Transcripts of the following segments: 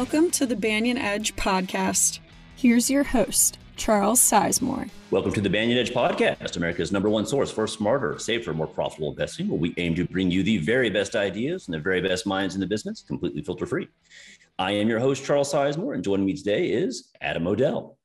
Welcome to the Banyan Edge podcast. Here's your host, Charles Sizemore. Welcome to the Banyan Edge podcast, America's number one source for smarter, safer, more profitable investing, where we aim to bring you the very best ideas and the very best minds in the business, completely filter free. I am your host, Charles Sizemore, and joining me today is Adam O'Dell.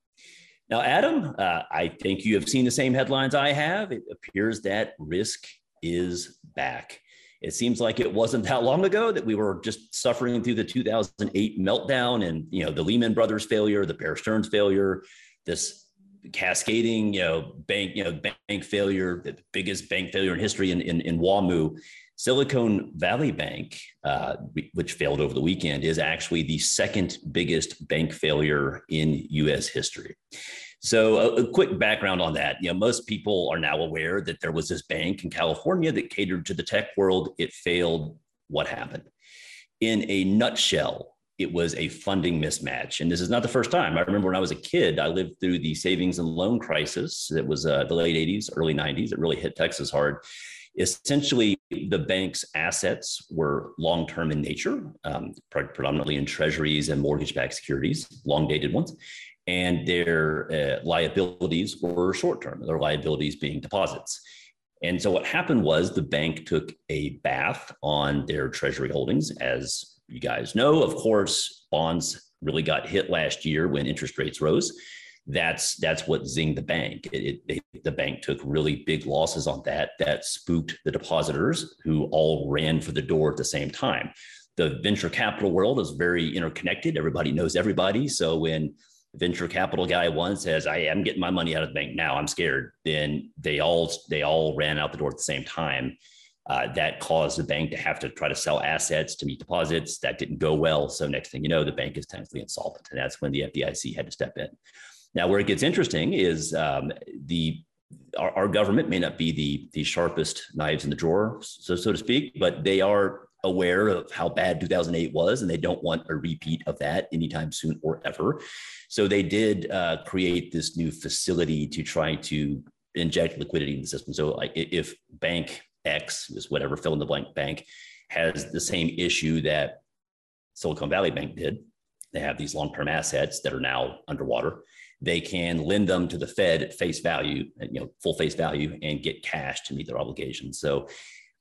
Now, Adam, uh, I think you have seen the same headlines I have. It appears that risk is back. It seems like it wasn't that long ago that we were just suffering through the 2008 meltdown and you know the Lehman Brothers failure, the Bear Stearns failure, this cascading you know bank you know bank failure, the biggest bank failure in history in in, in WAMU. Silicon Valley Bank, uh, which failed over the weekend, is actually the second biggest bank failure in U.S. history. So, a, a, quick background on that. You know, most people are now aware that there was this bank in California that catered to the tech world. It failed. What happened? In a nutshell, it was a funding mismatch. And this is not the first time. I remember when I was a kid, I lived through the savings and loan crisis. It was uh, the late 80s, early 90s. It really hit Texas hard. Essentially, the bank's assets were long term in nature, um, predominantly in treasuries and mortgage backed securities, long dated ones and their uh, liabilities were short term, their liabilities being deposits. And so what happened was the bank took a bath on their treasury holdings. As you guys know, of course, bonds really got hit last year when interest rates rose. That's that's what zinged the bank. It, it, the bank took really big losses on that. That spooked the depositors who all ran for the door at the same time. The venture capital world is very interconnected. Everybody knows everybody. So when venture capital guy one says, I am getting my money out of the bank now, I'm scared, then they all they all ran out the door at the same time. Uh, that caused the bank to have to try to sell assets to meet deposits. That didn't go well. So next thing you know, the bank is technically insolvent, and that's when the FDIC had to step in. Now, where it gets interesting is um, the our, our, government may not be the the sharpest knives in the drawer, so so to speak, but they are aware of how bad 2008 was, and they don't want a repeat of that anytime soon or ever. So they did uh, create this new facility to try to inject liquidity in the system. So like if bank X is whatever fill in the blank bank has the same issue that Silicon Valley Bank did, they have these long-term assets that are now underwater. They can lend them to the Fed at face value, you know, full face value, and get cash to meet their obligations. So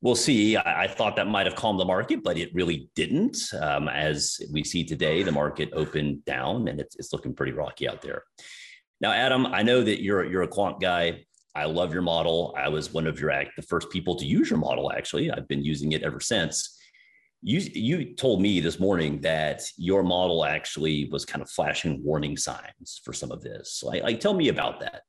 we'll see. I, I, thought that might have calmed the market, but it really didn't. Um, as we see today, the market opened down and it's, it's looking pretty rocky out there. Now, Adam, I know that you're you're a quant guy. I love your model. I was one of your the first people to use your model. Actually, I've been using it ever since. You you told me this morning that your model actually was kind of flashing warning signs for some of this. So, like tell me about that.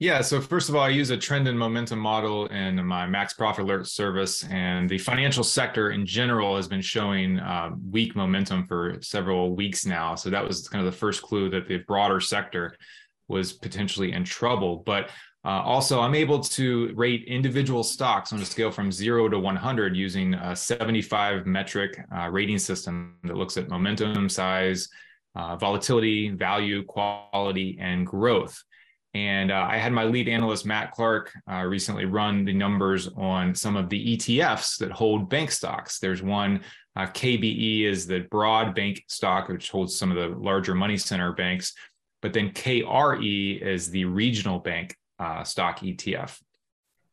Yeah. So first of all, I use a trend and momentum model in my max profit alert service, and the financial sector in general has been showing uh, weak momentum for several weeks now. So that was kind of the first clue that the broader sector was potentially in trouble. But uh, also, I'm able to rate individual stocks on a scale from zero to 100 using a 75 metric uh, rating system that looks at momentum, size, uh, volatility, value, quality, and growth. And uh, I had my lead analyst, Matt Clark, uh, recently run the numbers on some of the ETFs that hold bank stocks. There's one, uh, KBE is the broad bank stock, which holds some of the larger money center banks. But then KRE is the regional bank uh, stock ETF.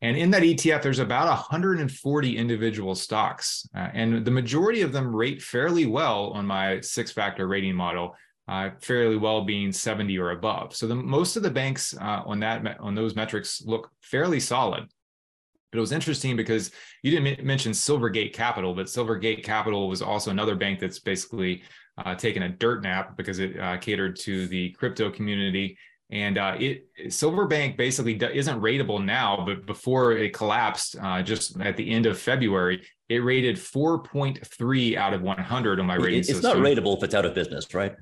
And in that ETF, there's about 140 individual stocks. Uh, and the majority of them rate fairly well on my six factor rating model uh, fairly well being 70 or above. So the most of the banks uh, on that on those metrics look fairly solid. But it was interesting because you didn't mention Silvergate Capital, but Silvergate Capital was also another bank that's basically uh, taken a dirt nap because it uh, catered to the crypto community. And uh, it Silverbank basically isn't rateable now, but before it collapsed, uh, just at the end of February, it rated 4.3 out of 100 on my rating it's system. It's not rateable if it's out of business, right?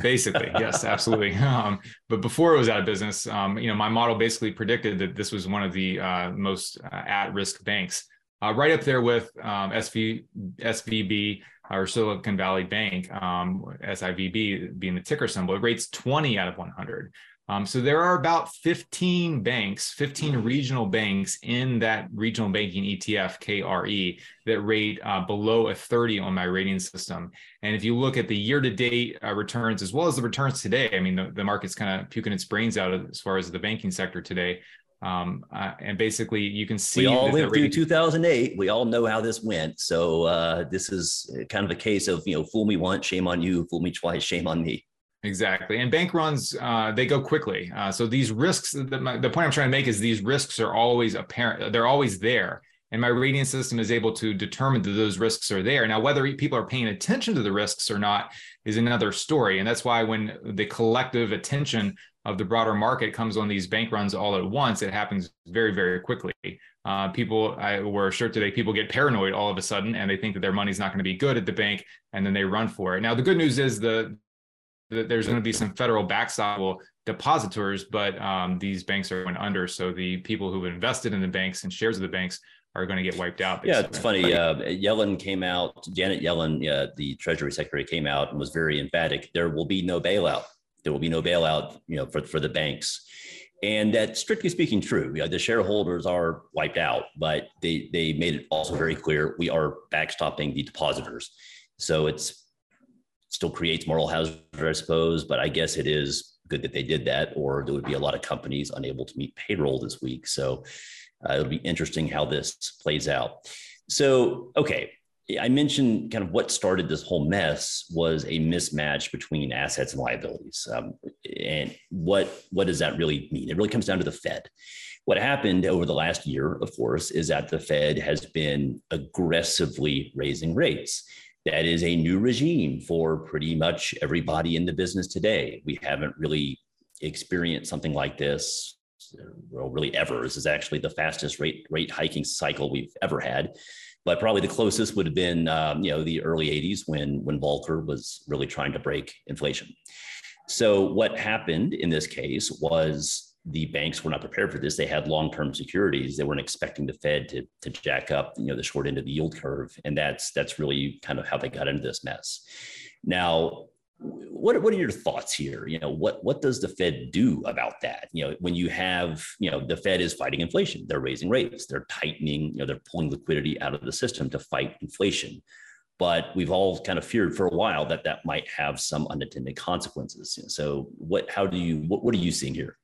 Basically yes absolutely. Um, but before it was out of business um, you know my model basically predicted that this was one of the uh, most uh, at-risk banks uh, right up there with um, SV, svb or silicon valley bank um, sivb being the ticker symbol. It rates 20 out of 100 Um, so there are about 15 banks, 15 regional banks in that regional banking ETF, KRE, that rate uh, below a 30 on my rating system. And if you look at the year to date uh, returns as well as the returns today, I mean, the, the market's kind of puking its brains out as far as the banking sector today. Um, uh, and basically, you can see. We all went through 2008. We all know how this went. So uh, this is kind of a case of you know, fool me once, shame on you. Fool me twice, shame on me. Exactly. And bank runs, uh, they go quickly. Uh, so these risks, the, my, the point I'm trying to make is these risks are always apparent. They're always there. And my rating system is able to determine that those risks are there. Now, whether people are paying attention to the risks or not is another story. And that's why when the collective attention of the broader market comes on these bank runs all at once, it happens very, very quickly. Uh, people, I were sure today, people get paranoid all of a sudden and they think that their money's not going to be good at the bank and then they run for it. Now, the good news is the that there's going to be some federal backstop depositors, but um, these banks are going under. So the people who invested in the banks and shares of the banks are going to get wiped out. Basically. Yeah, it's funny. Uh, Yellen came out, Janet Yellen, uh, the Treasury Secretary, came out and was very emphatic. There will be no bailout. There will be no bailout, you know, for, for the banks. And that's strictly speaking true. You know, the shareholders are wiped out, but they they made it also very clear we are backstopping the depositors. So it's still creates moral hazard, I suppose, but I guess it is good that they did that, or there would be a lot of companies unable to meet payroll this week. So uh, it'll be interesting how this plays out. So, okay, I mentioned kind of what started this whole mess was a mismatch between assets and liabilities. Um, and what, what does that really mean? It really comes down to the Fed. What happened over the last year, of course, is that the Fed has been aggressively raising rates that is a new regime for pretty much everybody in the business today. We haven't really experienced something like this, well, really ever. This is actually the fastest rate rate hiking cycle we've ever had. But probably the closest would have been, um, you know, the early '80s when when Volcker was really trying to break inflation. So what happened in this case was the banks were not prepared for this. They had long-term securities. They weren't expecting the Fed to, to jack up, you know, the short end of the yield curve. And that's that's really kind of how they got into this mess. Now, what, what are your thoughts here? You know, what what does the Fed do about that? You know, when you have, you know, the Fed is fighting inflation, they're raising rates, they're tightening, you know, they're pulling liquidity out of the system to fight inflation. But we've all kind of feared for a while that that might have some unintended consequences. So, what? How do you? What, what are you seeing here?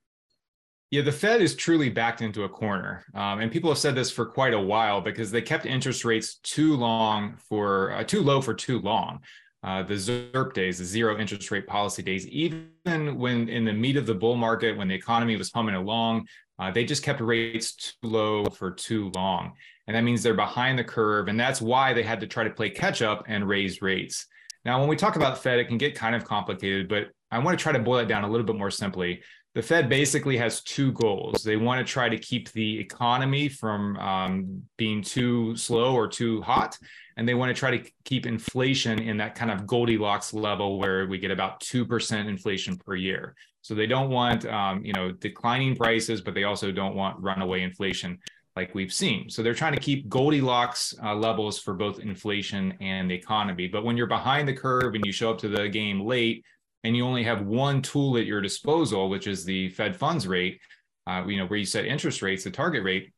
Yeah, the Fed is truly backed into a corner. Um, and people have said this for quite a while because they kept interest rates too long for uh, too low for too long. Uh, the ZIRP days, the zero interest rate policy days, even when in the meat of the bull market, when the economy was humming along, uh, they just kept rates too low for too long. And that means they're behind the curve. And that's why they had to try to play catch up and raise rates. Now, when we talk about Fed, it can get kind of complicated, but I want to try to boil it down a little bit more simply the Fed basically has two goals. They want to try to keep the economy from um, being too slow or too hot, and they want to try to keep inflation in that kind of Goldilocks level where we get about two percent inflation per year. So they don't want um, you know declining prices, but they also don't want runaway inflation like we've seen. So they're trying to keep Goldilocks uh, levels for both inflation and the economy. But when you're behind the curve and you show up to the game late, and you only have one tool at your disposal, which is the Fed funds rate, uh, you know, where you set interest rates, the target rate,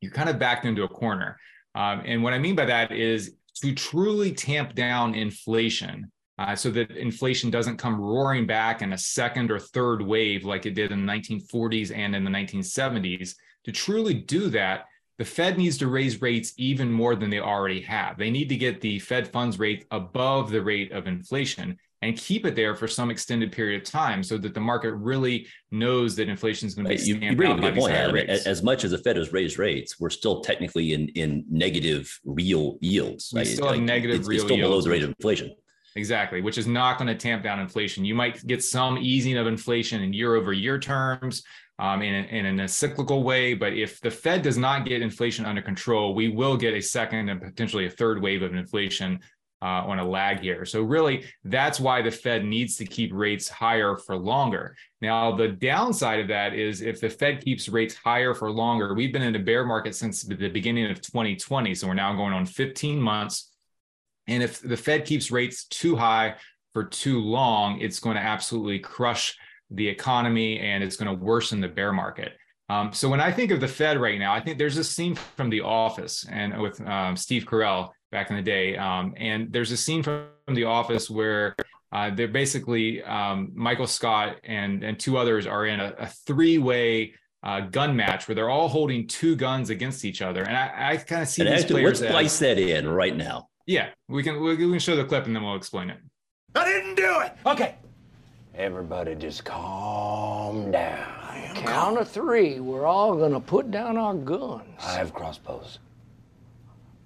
you're kind of backed into a corner. Um, and what I mean by that is to truly tamp down inflation uh, so that inflation doesn't come roaring back in a second or third wave like it did in the 1940s and in the 1970s. To truly do that, the Fed needs to raise rates even more than they already have. They need to get the Fed funds rate above the rate of inflation and keep it there for some extended period of time so that the market really knows that inflation is going to be you, you bring up a good point Adam. as much as the fed has raised rates we're still technically in in negative real yields we still have like, negative it's, real it's still yields, below the rate of inflation exactly which is not going to tamp down inflation you might get some easing of inflation in year over year terms um, in, in, in a cyclical way. But if the Fed does not get inflation under control, we will get a second and potentially a third wave of inflation uh, on a lag here. So really, that's why the Fed needs to keep rates higher for longer. Now, the downside of that is if the Fed keeps rates higher for longer, we've been in a bear market since the beginning of 2020. So we're now going on 15 months. And if the Fed keeps rates too high for too long, it's going to absolutely crush the economy and it's going to worsen the bear market. Um, so when I think of the Fed right now, I think there's a scene from The Office and with um, Steve Carell back in the day, um, and there's a scene from The Office where uh, they're basically um, Michael Scott and and two others are in a, a three way uh, gun match where they're all holding two guns against each other, and I, I kind of see and these actually, players. Let's splice that in right now. Yeah, we can we can show the clip and then we'll explain it. I didn't do it. Okay. Everybody just calm down. Count calm. of three. We're all gonna put down our guns. I have crossbows.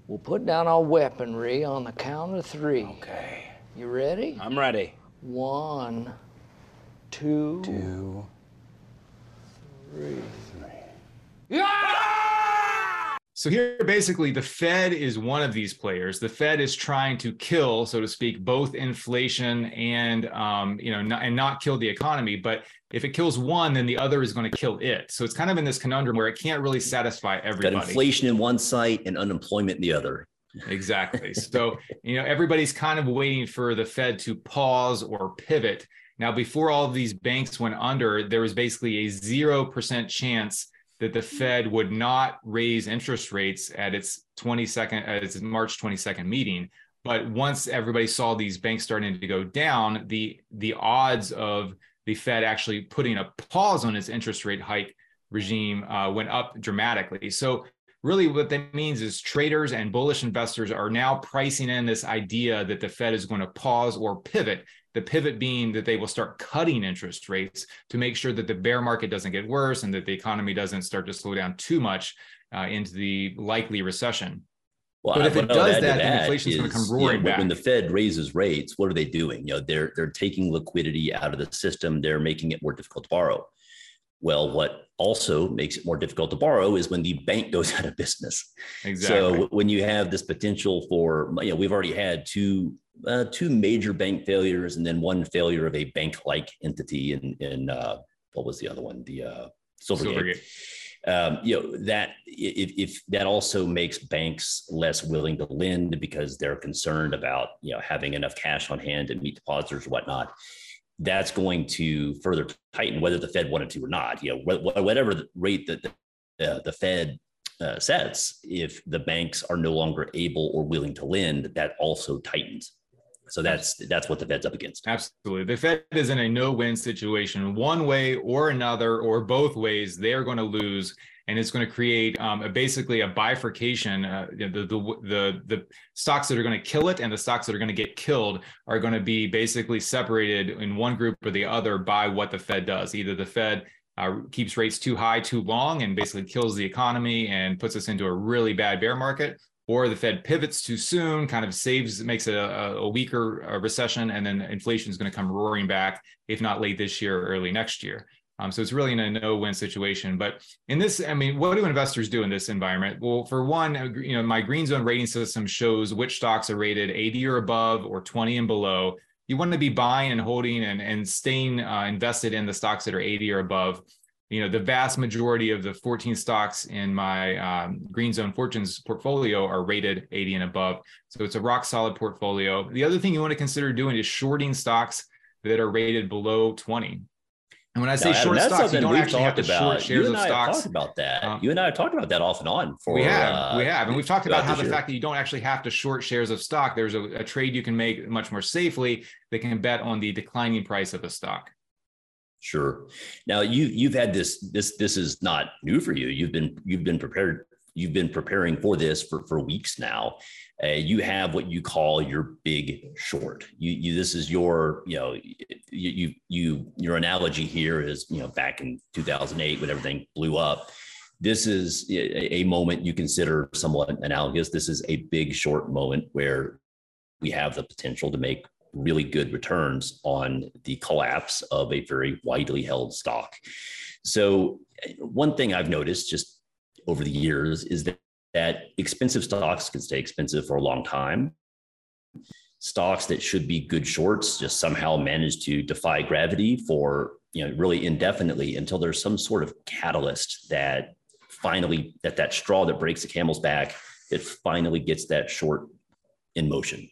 We'll put down our weaponry on the count of three. Okay. You ready? I'm ready. One, two, two, three. So here, basically, the Fed is one of these players. The Fed is trying to kill, so to speak, both inflation and um, you know, not, and not kill the economy. But if it kills one, then the other is going to kill it. So it's kind of in this conundrum where it can't really satisfy everybody. Got inflation in one site and unemployment in the other. Exactly. so you know, everybody's kind of waiting for the Fed to pause or pivot. Now, before all of these banks went under, there was basically a zero percent chance that the Fed would not raise interest rates at its 22nd, at its March 22nd meeting. But once everybody saw these banks starting to go down, the the odds of the Fed actually putting a pause on its interest rate hike regime uh, went up dramatically. So really what that means is traders and bullish investors are now pricing in this idea that the Fed is going to pause or pivot the pivot being that they will start cutting interest rates to make sure that the bear market doesn't get worse and that the economy doesn't start to slow down too much uh, into the likely recession. Well, but if it does that, then inflation is going to come roaring you know, back. When the Fed raises rates, what are they doing? You know, they're they're taking liquidity out of the system. They're making it more difficult to borrow. Well, what also makes it more difficult to borrow is when the bank goes out of business. Exactly. So when you have this potential for, you know, we've already had two uh, two major bank failures and then one failure of a bank-like entity in in uh, what was the other one? The uh, Silvergate. Silvergate. Um, you know that if, if that also makes banks less willing to lend because they're concerned about you know having enough cash on hand to meet depositors or whatnot that's going to further tighten whether the Fed wanted to or not. You know, whatever rate that the, uh, the Fed uh, sets, if the banks are no longer able or willing to lend, that also tightens. So that's that's what the Fed's up against. Absolutely, the Fed is in a no-win situation, one way or another, or both ways. They are going to lose, and it's going to create um, a, basically a bifurcation. Uh, the, the, the the stocks that are going to kill it and the stocks that are going to get killed are going to be basically separated in one group or the other by what the Fed does. Either the Fed uh, keeps rates too high too long and basically kills the economy and puts us into a really bad bear market, or the Fed pivots too soon, kind of saves, makes it a, a weaker uh, recession, and then inflation is going to come roaring back, if not late this year or early next year. Um, so it's really in a no-win situation. But in this, I mean, what do investors do in this environment? Well, for one, you know, my green zone rating system shows which stocks are rated 80 or above or 20 and below. You want to be buying and holding and, and staying uh, invested in the stocks that are 80 or above. You know, the vast majority of the 14 stocks in my um, Green Zone Fortunes portfolio are rated 80 and above. So it's a rock solid portfolio. The other thing you want to consider doing is shorting stocks that are rated below 20. And when I say short stocks, you don't actually have to about. short shares of stocks. Talked about that. Um, you and I have talked about that off and on. For we have, uh, we have, and we've talked about how the year. fact that you don't actually have to short shares of stock. There's a, a trade you can make much more safely that can bet on the declining price of a stock. Sure. Now you you've had this this this is not new for you. You've been you've been prepared you've been preparing for this for for weeks now uh, you have what you call your big short. You, you, this is your, you know, you, you, you, your analogy here is, you know, back in 2008 when everything blew up. This is a, a moment you consider somewhat analogous. This is a big short moment where we have the potential to make really good returns on the collapse of a very widely held stock. So, one thing I've noticed just over the years is that that expensive stocks can stay expensive for a long time. Stocks that should be good shorts just somehow manage to defy gravity for you know really indefinitely until there's some sort of catalyst that finally that that straw that breaks the camel's back it finally gets that short in motion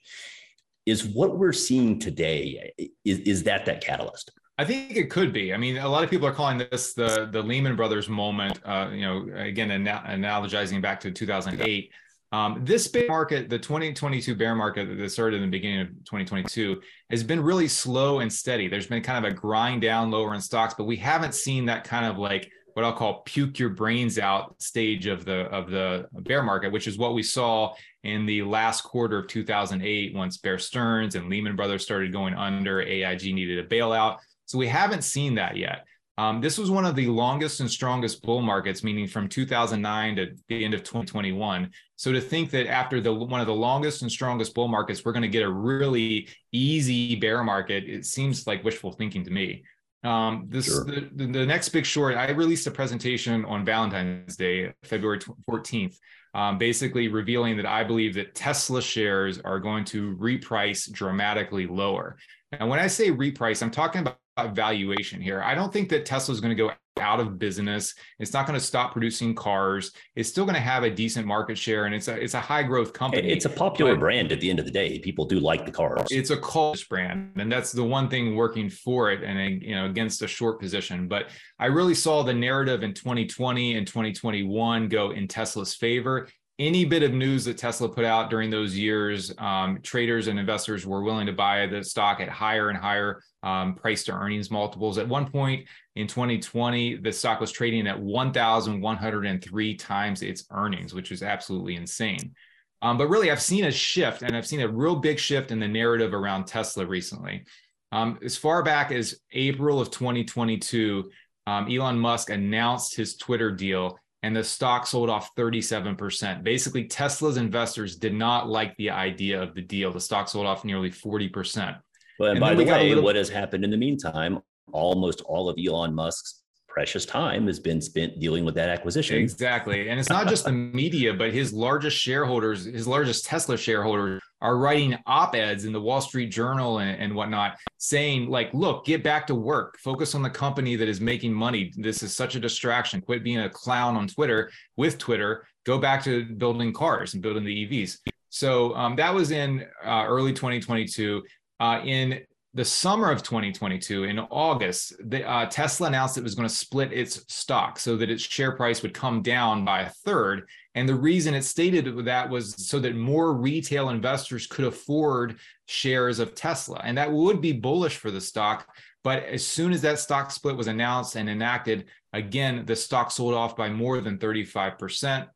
is what we're seeing today is, is that that catalyst I think it could be. I mean, a lot of people are calling this the the Lehman Brothers moment. Uh, you know, again, analogizing back to 2008. Um, this bear market, the 2022 bear market that started in the beginning of 2022, has been really slow and steady. There's been kind of a grind down lower in stocks, but we haven't seen that kind of like what I'll call puke your brains out stage of the of the bear market, which is what we saw in the last quarter of 2008 once Bear Stearns and Lehman Brothers started going under. AIG needed a bailout, so we haven't seen that yet. Um, this was one of the longest and strongest bull markets, meaning from 2009 to the end of 2021. So to think that after the one of the longest and strongest bull markets, we're going to get a really easy bear market, it seems like wishful thinking to me. Um, this sure. the, the next big short. I released a presentation on Valentine's Day, February 14th, um, basically revealing that I believe that Tesla shares are going to reprice dramatically lower. And when I say reprice, I'm talking about valuation here. I don't think that Tesla is going to go out of business. It's not going to stop producing cars. It's still going to have a decent market share, and it's a it's a high growth company. It's a popular brand at the end of the day. People do like the cars. It's a cult brand, and that's the one thing working for it, and you know against a short position. But I really saw the narrative in 2020 and 2021 go in Tesla's favor any bit of news that Tesla put out during those years, um, traders and investors were willing to buy the stock at higher and higher um, price to earnings multiples. At one point in 2020, the stock was trading at 1,103 times its earnings, which is absolutely insane. Um, but really, I've seen a shift, and I've seen a real big shift in the narrative around Tesla recently. Um, as far back as April of 2022, um, Elon Musk announced his Twitter deal and the stock sold off 37%. Basically, Tesla's investors did not like the idea of the deal. The stock sold off nearly 40%. Well, and, and by the way, little... what has happened in the meantime, almost all of Elon Musk's precious time has been spent dealing with that acquisition. Exactly. And it's not just the media, but his largest shareholders, his largest Tesla shareholders are writing op-eds in the Wall Street Journal and, and, whatnot, saying like, "Look, get back to work. Focus on the company that is making money. This is such a distraction. Quit being a clown on Twitter with Twitter. Go back to building cars and building the EVs." So um, that was in uh, early 2022. Uh, in the summer of 2022, in August, the, uh, Tesla announced it was going to split its stock so that its share price would come down by a third. And the reason it stated that was so that more retail investors could afford shares of Tesla. And that would be bullish for the stock. But as soon as that stock split was announced and enacted, again, the stock sold off by more than 35%.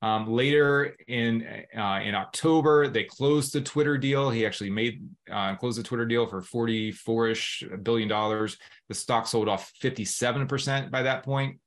Um, later in uh, in October, they closed the Twitter deal. He actually made uh, closed the Twitter deal for 44ish billion dollars. The stock sold off 57% by that point.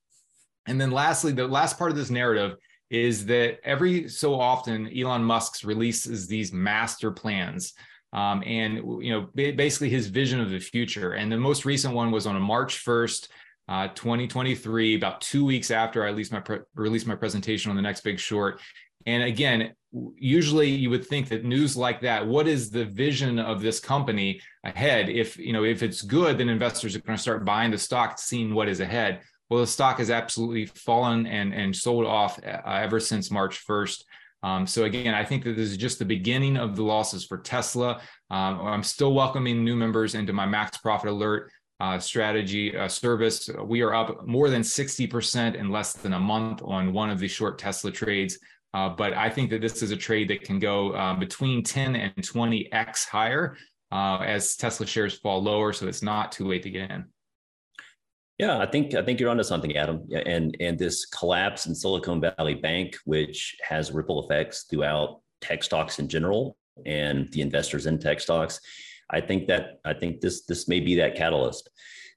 And then lastly, the last part of this narrative is that every so often Elon Musk releases these master plans um, and you know basically his vision of the future. And the most recent one was on a March 1st, uh, 2023, about two weeks after I released my pre- released my presentation on the next big short. And again, usually you would think that news like that, what is the vision of this company ahead? If you know if it's good, then investors are going to start buying the stock, seeing what is ahead. Well, the stock has absolutely fallen and and sold off uh, ever since March 1st. Um, so again, I think that this is just the beginning of the losses for Tesla. Um, I'm still welcoming new members into my Max Profit Alert uh, strategy uh, service. We are up more than 60% in less than a month on one of the short Tesla trades. Uh, but I think that this is a trade that can go uh, between 10 and 20x higher uh, as Tesla shares fall lower. So it's not too late to get in. Yeah, I think I think you're onto something, Adam. And and this collapse in Silicon Valley Bank, which has ripple effects throughout tech stocks in general and the investors in tech stocks, I think that I think this this may be that catalyst.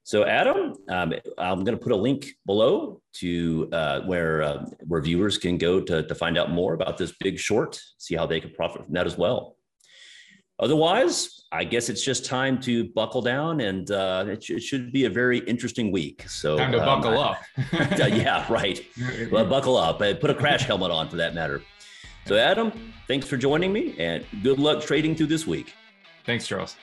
So, Adam, um, I'm going to put a link below to uh, where uh, where viewers can go to to find out more about this big short, see how they can profit from that as well. Otherwise, I guess it's just time to buckle down, and uh, it, sh- it, should be a very interesting week. So time to um, buckle up. yeah, right. Well, buckle up and put a crash helmet on, for that matter. So, Adam, thanks for joining me, and good luck trading through this week. Thanks, Charles.